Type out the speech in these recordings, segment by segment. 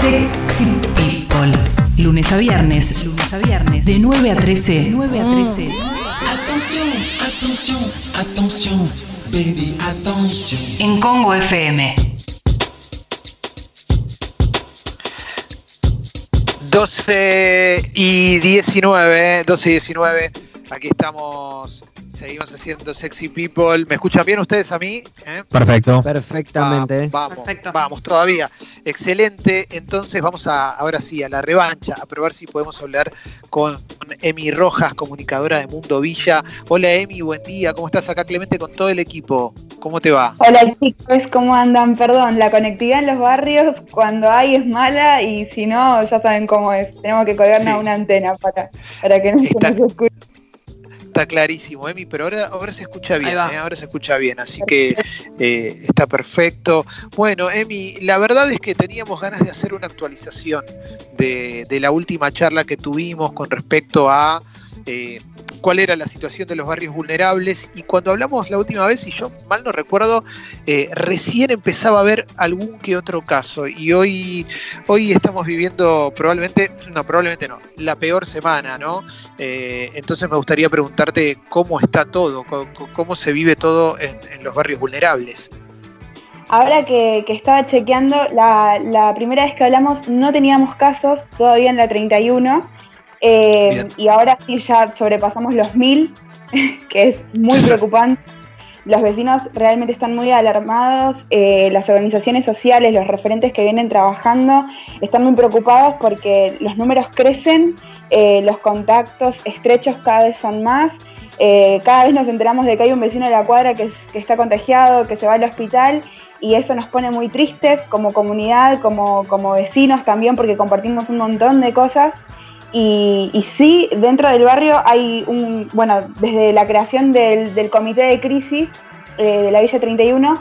Sexy People. Lunes a viernes, lunes a viernes, de 9 a 13. 9 a 13. Attention, attention, attention, baby, attention. En Congo FM. 12 y 19, 12 y 19. Aquí estamos, seguimos haciendo Sexy People. ¿Me escuchan bien ustedes a mí? ¿Eh? Perfecto. Perfectamente. Va- vamos, Perfecto. vamos, todavía. Excelente. Entonces vamos a, ahora sí, a la revancha, a probar si podemos hablar con Emi Rojas, comunicadora de Mundo Villa. Hola Emi, buen día. ¿Cómo estás acá, Clemente, con todo el equipo? ¿Cómo te va? Hola chicos, ¿cómo andan? Perdón, la conectividad en los barrios cuando hay es mala y si no, ya saben cómo es. Tenemos que colgarnos Sí. a una antena para, para que no Está- se nos escuche. Está clarísimo, Emi, pero ahora, ahora se escucha bien. ¿eh? ahora se escucha bien, así que eh, está perfecto. Bueno, Emi, la verdad es que teníamos ganas de hacer una actualización de, de la última charla que tuvimos con respecto a eh, cuál era la situación de los barrios vulnerables y cuando hablamos la última vez, y yo mal no recuerdo, eh, recién empezaba a haber algún que otro caso y hoy, hoy estamos viviendo probablemente, no, probablemente no, la peor semana, ¿no? Eh, entonces me gustaría preguntarte cómo está todo, cómo, se vive todo en, los barrios vulnerables. Ahora que, estaba chequeando, la primera vez que hablamos no teníamos casos todavía en la 31 eh, y ahora sí ya sobrepasamos los 1000, que es muy preocupante. Los vecinos realmente están muy alarmados, eh, las organizaciones sociales, los referentes que vienen trabajando están muy preocupados porque los números crecen, eh, los contactos estrechos cada vez son más, cada vez nos enteramos de que hay un vecino de la cuadra que, que está contagiado, que se va al hospital y eso nos pone muy tristes como comunidad, como, como vecinos también, porque compartimos un montón de cosas. Y, y sí, dentro del barrio hay un, bueno, desde la creación del, del comité de crisis eh, de la Villa 31,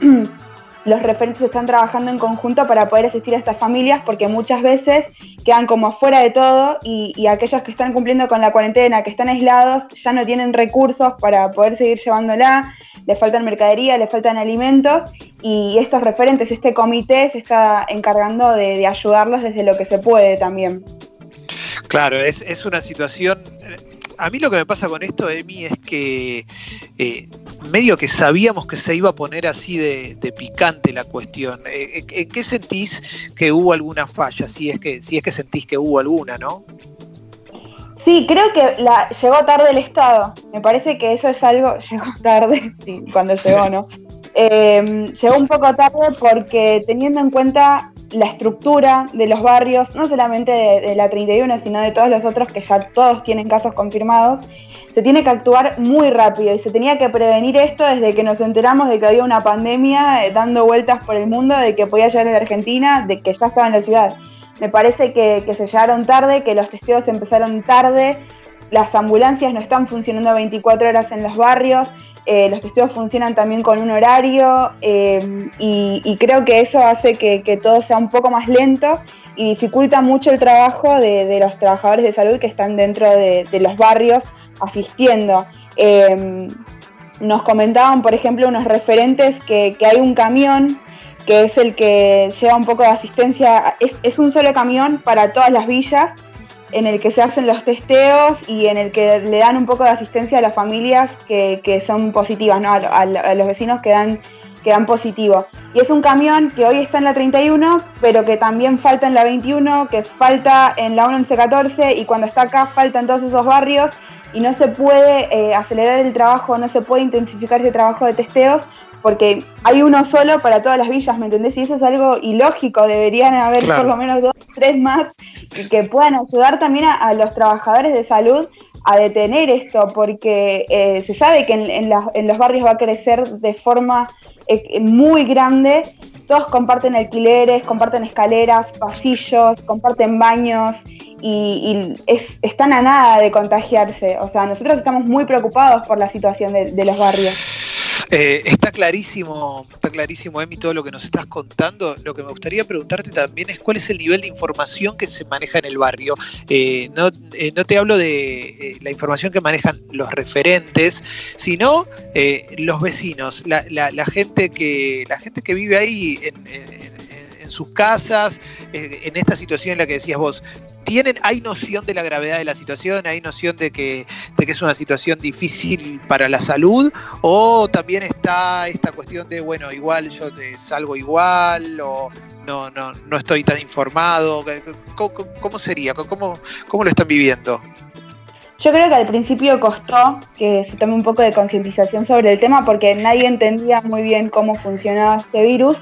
los referentes están trabajando en conjunto para poder asistir a estas familias, porque muchas veces quedan como afuera de todo y, aquellos que están cumpliendo con la cuarentena, que están aislados, ya no tienen recursos para poder seguir llevándola, les faltan mercadería, les faltan alimentos y estos referentes, este comité se está encargando de ayudarlos desde lo que se puede también. Claro, es, es una situación... A mí lo que me pasa con esto, Emi, es que eh, medio que sabíamos que se iba a poner así de, de picante la cuestión. Eh, ¿En qué sentís que hubo alguna falla? Si es que, si es que sentís que hubo alguna, ¿no? Sí, creo que la, llegó tarde el Estado. Me parece que eso es algo. Llegó tarde, sí, cuando llegó, ¿no? Eh, llegó un poco tarde porque teniendo en cuenta la estructura de los barrios, no solamente de, la 31, sino de todos los otros que ya todos tienen casos confirmados, se tiene que actuar muy rápido y se tenía que prevenir esto desde que nos enteramos de que había una pandemia eh, dando vueltas por el mundo, de que podía llegar a la Argentina, de que ya estaba en la ciudad. Me parece que, que se llegaron tarde, que los testeos empezaron tarde, las ambulancias no están funcionando 24 horas en los barrios, eh, los testeos funcionan también con un horario eh, y, creo que eso hace que, todo sea un poco más lento y dificulta mucho el trabajo de, los trabajadores de salud que están dentro de, los barrios asistiendo. Eh, nos comentaban, por ejemplo, unos referentes que, hay un camión que es el que lleva un poco de asistencia, es un solo camión para todas las villas en el que se hacen los testeos y en el que le dan un poco de asistencia a las familias que, son positivas, ¿no? a, los vecinos que dan, que dan positivo. Y es un camión que hoy está en la 31, pero que también falta en la 21, que falta en la 1114 y cuando está acá falta en todos esos barrios y no se puede eh, acelerar el trabajo, no se puede intensificar ese trabajo de testeos porque hay uno solo para todas las villas, ¿me entendés? Y eso es algo ilógico, deberían haber Claro. por lo menos dos, tres más y que puedan ayudar también a, a los trabajadores de salud a detener esto, porque eh, se sabe que en, en las- en los barrios va a crecer de forma eh, muy grande. Todos comparten alquileres, comparten escaleras, pasillos, comparten baños y, y es- están a nada de contagiarse. O sea, nosotros estamos muy preocupados por la situación de, de los barrios. Eh, clarísimo, está clarísimo, Emi, todo lo que nos estás contando. Lo que me gustaría preguntarte también es cuál es el nivel de información que se maneja en el barrio. Eh, no, eh, no te hablo de eh, la información que manejan los referentes, sino los vecinos, la, gente que, la gente que vive ahí en, en- sus casas, en esta situación en la que decías vos. ¿Tienen, ¿Hay noción de la gravedad de la situación? ¿Hay noción de que, de que es una situación difícil para la salud? ¿O también está esta cuestión de, bueno, igual yo te salgo igual? ¿O no, no, no estoy tan informado? ¿Cómo, sería? ¿Cómo, ¿Cómo lo están viviendo? Yo creo que al principio costó que se tome un poco de concientización sobre el tema porque nadie entendía muy bien cómo funcionaba este virus.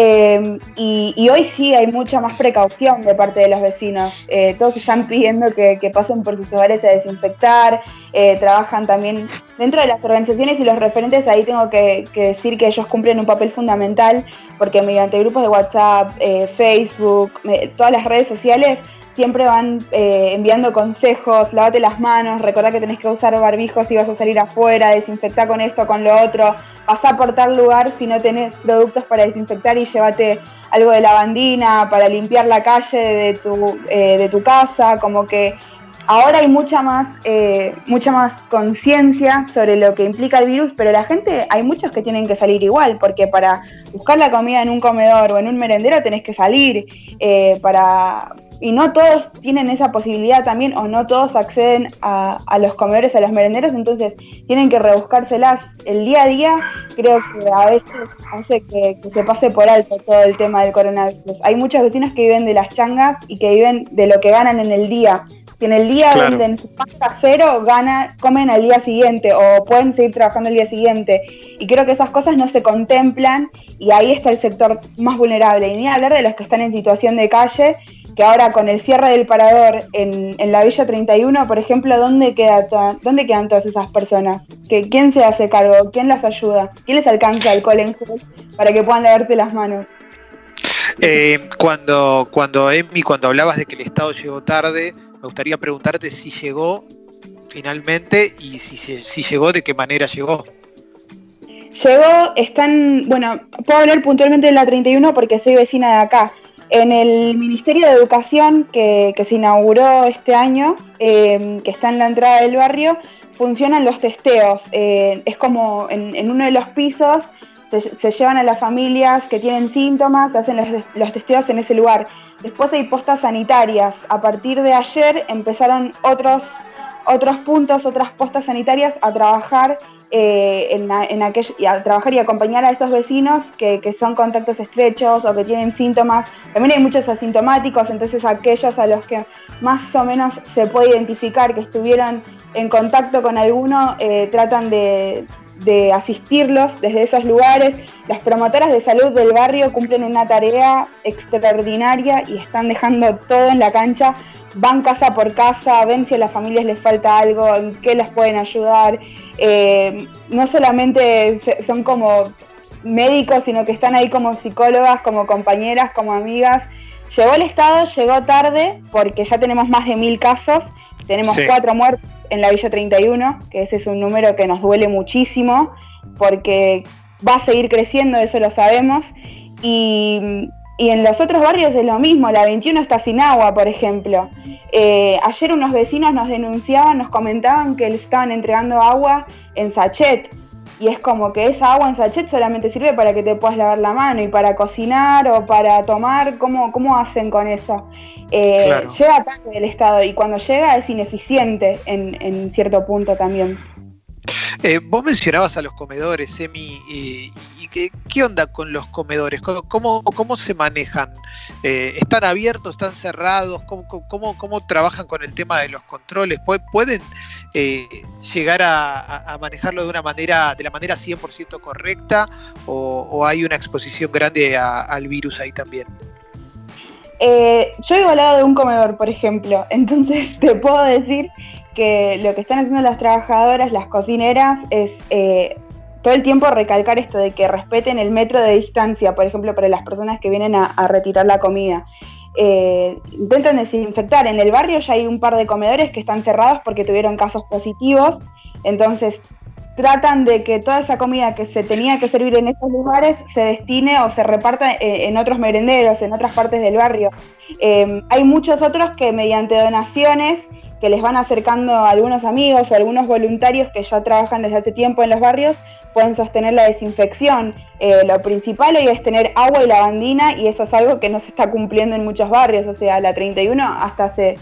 Eh, y, hoy sí hay mucha más precaución de parte de los vecinos. Eh, todos están pidiendo que, pasen por sus hogares a desinfectar. Eh, trabajan también dentro de las organizaciones y los referentes. Ahí tengo que, decir que ellos cumplen un papel fundamental porque mediante grupos de WhatsApp, Facebook, todas las redes sociales siempre van eh, enviando consejos, lávate las manos, recordá que tenés que usar barbijos si vas a salir afuera, desinfectar con esto, con lo otro, pasá por tal lugar si no tenés productos para desinfectar y llévate algo de lavandina para limpiar la calle de tu, eh, de tu casa, como que ahora hay mucha más, eh, mucha más conciencia sobre lo que implica el virus, pero la gente, hay muchos que tienen que salir igual, porque para buscar la comida en un comedor o en un merendero tenés que salir, para y no todos tienen esa posibilidad también o no todos acceden a, los comedores, a los merenderos, entonces tienen que rebuscárselas el día a día. Creo que a veces hace que, se pase por alto todo el tema del coronavirus. Hay muchos vecinos que viven de las changas y que viven de lo que ganan en el día. Si en el día venden su pasta cero, gana, comen al día siguiente o pueden seguir trabajando el día siguiente. Y creo que esas cosas no se contemplan y ahí está el sector más vulnerable. Y ni hablar de los que están en situación de calle que ahora con el cierre del parador en, la Villa 31, por ejemplo, ¿dónde, queda ¿dónde quedan todas esas personas? ¿Que, ¿Quién se hace cargo? ¿Quién las ayuda? ¿Quién les alcanza alcohol en gel para que puedan lavarte las manos? Eh, cuando, cuando Emi, cuando hablabas de que el Estado llegó tarde, me gustaría preguntarte si llegó finalmente y si, si llegó, de qué manera llegó. Llegó, están, bueno, puedo hablar puntualmente de la 31 porque soy vecina de acá. En el Ministerio de Educación que, se inauguró este año, em, que está en la entrada del barrio, funcionan los testeos. Eh, es como en, uno de los pisos se, llevan a las familias que tienen síntomas, hacen los, testeos en ese lugar. Después hay postas sanitarias. A partir de ayer empezaron otros, otros puntos, otras postas sanitarias a trabajar eh, y a trabajar y acompañar a estos vecinos que, son contactos estrechos o que tienen síntomas. También hay muchos asintomáticos, entonces aquellos a los que más o menos se puede identificar que estuvieron en contacto con alguno, eh, tratan de, de asistirlos desde esos lugares. Las promotoras de salud del barrio cumplen una tarea extraordinaria y están dejando todo en la cancha van casa por casa, ven si a las familias les falta algo, en qué les pueden ayudar. Eh, no solamente son como médicos, sino que están ahí como psicólogas, como compañeras, como amigas. Llegó el Estado, llegó tarde, porque ya tenemos más de mil casos, tenemos cuatro muertos en la Villa 31, que ese es un número que nos duele muchísimo, porque va a seguir creciendo, eso lo sabemos. Y y en los otros barrios es lo mismo, la 21 está sin agua, por ejemplo. Eh, ayer unos vecinos nos denunciaban, nos comentaban que les estaban entregando agua en sachet. Y es como que esa agua en sachet solamente sirve para que te puedas lavar la mano y para cocinar o para tomar. ¿Cómo, cómo hacen con eso? Eh, llega tarde el Estado y cuando llega es ineficiente en, en cierto punto también. Eh, vos mencionabas a los comedores, Emi, y, qué, onda con los comedores? ¿Cómo, cómo se manejan? Eh, ¿Están abiertos, están cerrados? ¿Cómo, cómo, trabajan con el tema de los controles? ¿Pueden eh, llegar a, manejarlo de una manera, de la manera 100% correcta o, hay una exposición grande al virus ahí también? Yo he al lado de un comedor, por ejemplo, entonces te puedo decir que lo que están haciendo las trabajadoras, las cocineras, es eh, todo el tiempo recalcar esto de que respeten el metro de distancia, por ejemplo, para las personas que vienen a, retirar la comida. Eh, intentan desinfectar. En el barrio ya hay un par de comedores que están cerrados porque tuvieron casos positivos, entonces tratan de que toda esa comida que se tenía que servir en estos lugares se destine o se reparta eh, en otros merenderos, en otras partes del barrio. hay muchos otros que mediante donaciones que les van acercando a algunos amigos o algunos voluntarios que ya trabajan desde hace tiempo en los barrios, pueden sostener la desinfección. Eh, lo principal hoy es tener agua y lavandina y eso es algo que no se está cumpliendo en muchos barrios. O sea, la 31 hasta hace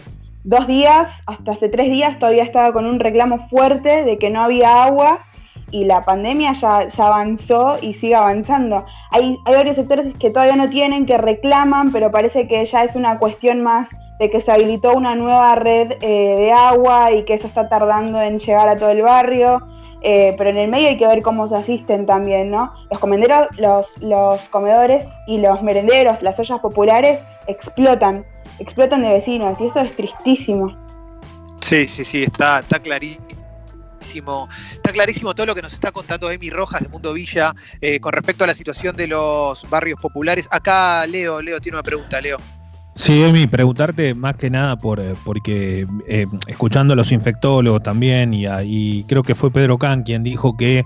dos días, hasta hace tres días todavía estaba con un reclamo fuerte de que no había agua y la pandemia ya, avanzó y sigue avanzando. Hay, varios sectores que todavía no tienen, que reclaman, pero parece que ya es una cuestión más de que se habilitó una nueva red eh, de agua y que eso está tardando en llegar a todo el barrio. Eh, pero en el medio hay que ver cómo se asisten también, ¿no? Los los, los comedores y los merenderos, las ollas populares explotan, explotan de vecinos y eso es tristísimo. Sí, sí, sí, está, está clarísimo. Está clarísimo todo lo que nos está contando Emi Rojas de Mundo Villa eh, con respecto a la situación de los barrios populares. Acá Leo, Leo tiene una pregunta, Leo. Sí, Emi, preguntarte más que nada por eh, porque eh, escuchando a los infectólogos también y, y, creo que fue Pedro Can quien dijo que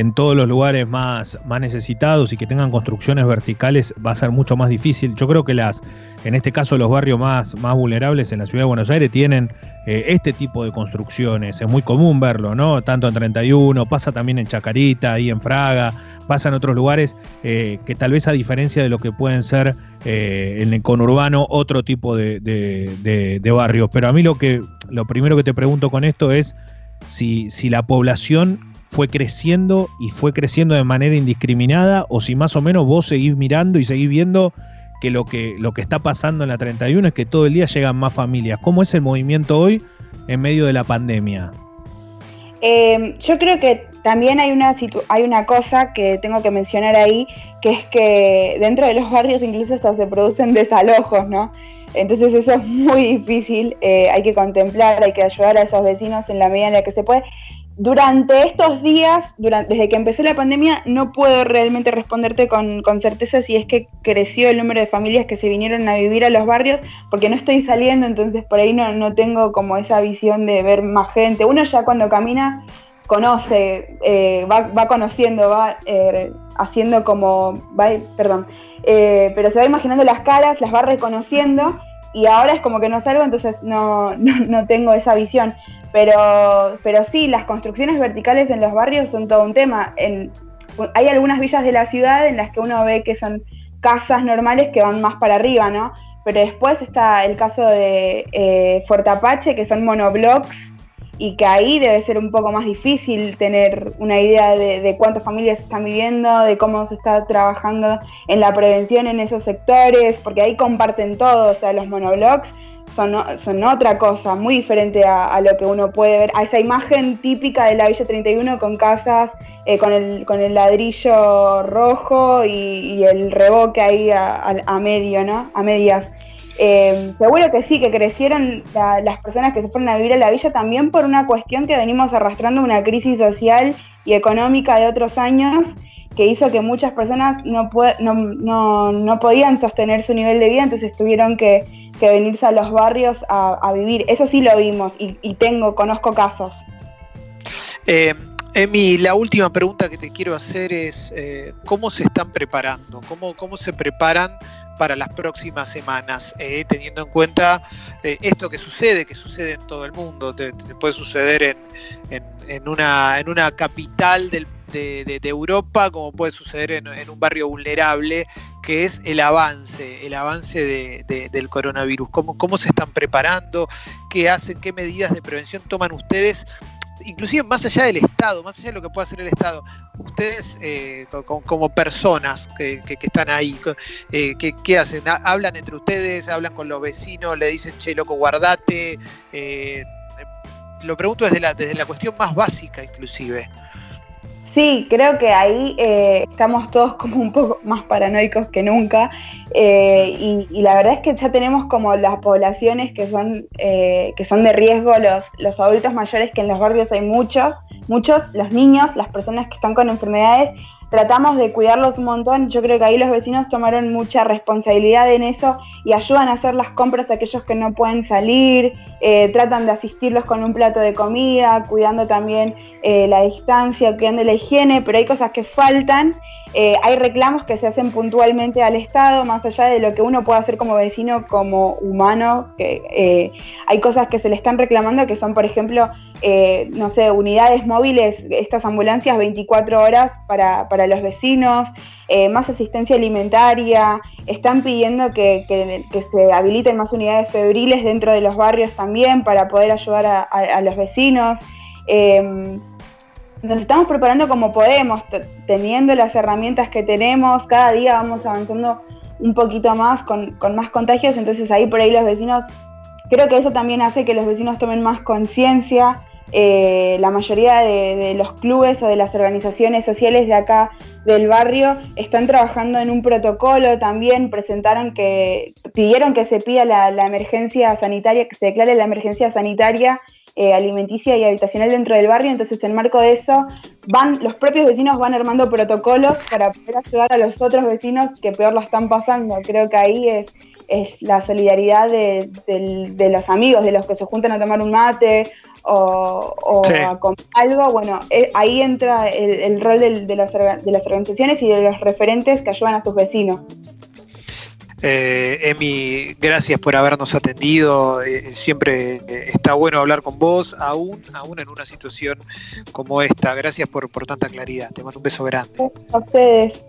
en todos los lugares más, más necesitados y que tengan construcciones verticales va a ser mucho más difícil. Yo creo que las, en este caso los barrios más, más vulnerables en la ciudad de Buenos Aires tienen eh, este tipo de construcciones. Es muy común verlo, ¿no? Tanto en 31, pasa también en Chacarita, ahí en Fraga pasa en otros lugares eh, que tal vez a diferencia de lo que pueden ser eh, en el conurbano otro tipo de, de, barrios. Pero a mí lo que lo primero que te pregunto con esto es si, si la población fue creciendo y fue creciendo de manera indiscriminada o si más o menos vos seguís mirando y seguís viendo que lo que, lo que está pasando en la 31 es que todo el día llegan más familias. ¿Cómo es el movimiento hoy en medio de la pandemia? Eh, yo creo que también hay una, hay una cosa que tengo que mencionar ahí, que es que dentro de los barrios incluso hasta se producen desalojos, ¿no? Entonces eso es muy difícil, eh, hay que contemplar, hay que ayudar a esos vecinos en la medida en la que se puede durante estos días, durante, desde que empezó la pandemia, no puedo realmente responderte con, certeza si es que creció el número de familias que se vinieron a vivir a los barrios, porque no estoy saliendo, entonces por ahí no, no tengo como esa visión de ver más gente. Uno ya cuando camina conoce, eh, va, va, conociendo, va eh, haciendo como, va, perdón, eh, pero se va imaginando las caras, las va reconociendo y ahora es como que no salgo, entonces no, no, no tengo esa visión. Pero, pero sí, las construcciones verticales en los barrios son todo un tema. Hay algunas villas de la ciudad en las que uno ve que son casas normales que van más para arriba, ¿no? Pero después está el caso de eh, Fuerte Apache, que son monoblocks, y que ahí debe ser un poco más difícil tener una idea de, de cuántas familias están viviendo, de cómo se está trabajando en la prevención en esos sectores, porque ahí comparten todo, o sea, los monoblocks son, otra cosa, muy diferente a, lo que uno puede ver, a esa imagen típica de la Villa 31 con casas, eh, con, el, con el ladrillo rojo y, el reboque ahí a, medio, ¿no? A medias. Eh, seguro que sí, que crecieron las personas que se fueron a vivir a la villa también por una cuestión que venimos arrastrando una crisis social y económica de otros años que hizo que muchas personas no, no, no podían sostener su nivel de vida, entonces tuvieron que que venirse a los barrios a, vivir. Eso sí lo vimos y, tengo, conozco casos. Eh, Emi, la última pregunta que te quiero hacer es, eh, ¿cómo se están preparando? ¿Cómo, cómo se preparan para las próximas semanas, eh, teniendo en cuenta eh, esto que sucede, que sucede en todo el mundo, te, puede suceder en, en, una, en una capital del, de, Europa, como puede suceder en, un barrio vulnerable, que es el avance, el avance de, del coronavirus. ¿Cómo, ¿Cómo se están preparando? ¿Qué hacen? ¿Qué medidas de prevención toman ustedes inclusive más allá del Estado, más allá de lo que pueda hacer el Estado, ustedes eh, como, personas que, están ahí, eh, ¿qué, hacen? ¿Hablan entre ustedes? ¿Hablan con los vecinos? ¿Le dicen, che, loco, guardate? Eh, lo pregunto desde la, desde la cuestión más básica inclusive. Sí, creo que ahí eh, estamos todos como un poco más paranoicos que nunca eh, y, la verdad es que ya tenemos como las poblaciones que son, eh, que son de riesgo, los, los adultos mayores que en los barrios hay muchos, muchos, los niños, las personas que están con enfermedades, tratamos de cuidarlos un montón, yo creo que ahí los vecinos tomaron mucha responsabilidad en eso y ayudan a hacer las compras a aquellos que no pueden salir, eh, tratan de asistirlos con un plato de comida, cuidando también eh, la distancia, cuidando la higiene, pero hay cosas que faltan eh, hay reclamos que se hacen puntualmente al Estado, más allá de lo que uno puede hacer como vecino, como humano, que eh, hay cosas que se le están reclamando, que son, por ejemplo, eh, no sé, unidades móviles, estas ambulancias 24 horas para, los vecinos, más asistencia alimentaria, están pidiendo que, se habiliten más unidades febriles dentro de los barrios también para poder ayudar a los vecinos nos estamos preparando como podemos, teniendo las herramientas que tenemos, cada día vamos avanzando un poquito más con, más contagios, entonces ahí por ahí los vecinos, creo que eso también hace que los vecinos tomen más conciencia. Eh, la mayoría de, los clubes o de las organizaciones sociales de acá del barrio están trabajando en un protocolo también, presentaron que, pidieron que se pida la, la emergencia sanitaria, que se declare la emergencia sanitaria eh, alimenticia y habitacional dentro del barrio, entonces en marco de eso van, los propios vecinos van armando protocolos para poder ayudar a los otros vecinos que peor lo están pasando. Creo que ahí es, es la solidaridad de, los amigos, de los que se juntan a tomar un mate o, a comer algo. Bueno, eh, ahí entra el, rol de las organizaciones y de los referentes que ayudan a sus vecinos. Eh, Emi, gracias por habernos atendido. Eh, siempre eh, está bueno hablar con vos, aún, aún en una situación como esta. Gracias por, por tanta claridad. Te mando un beso grande. A ustedes.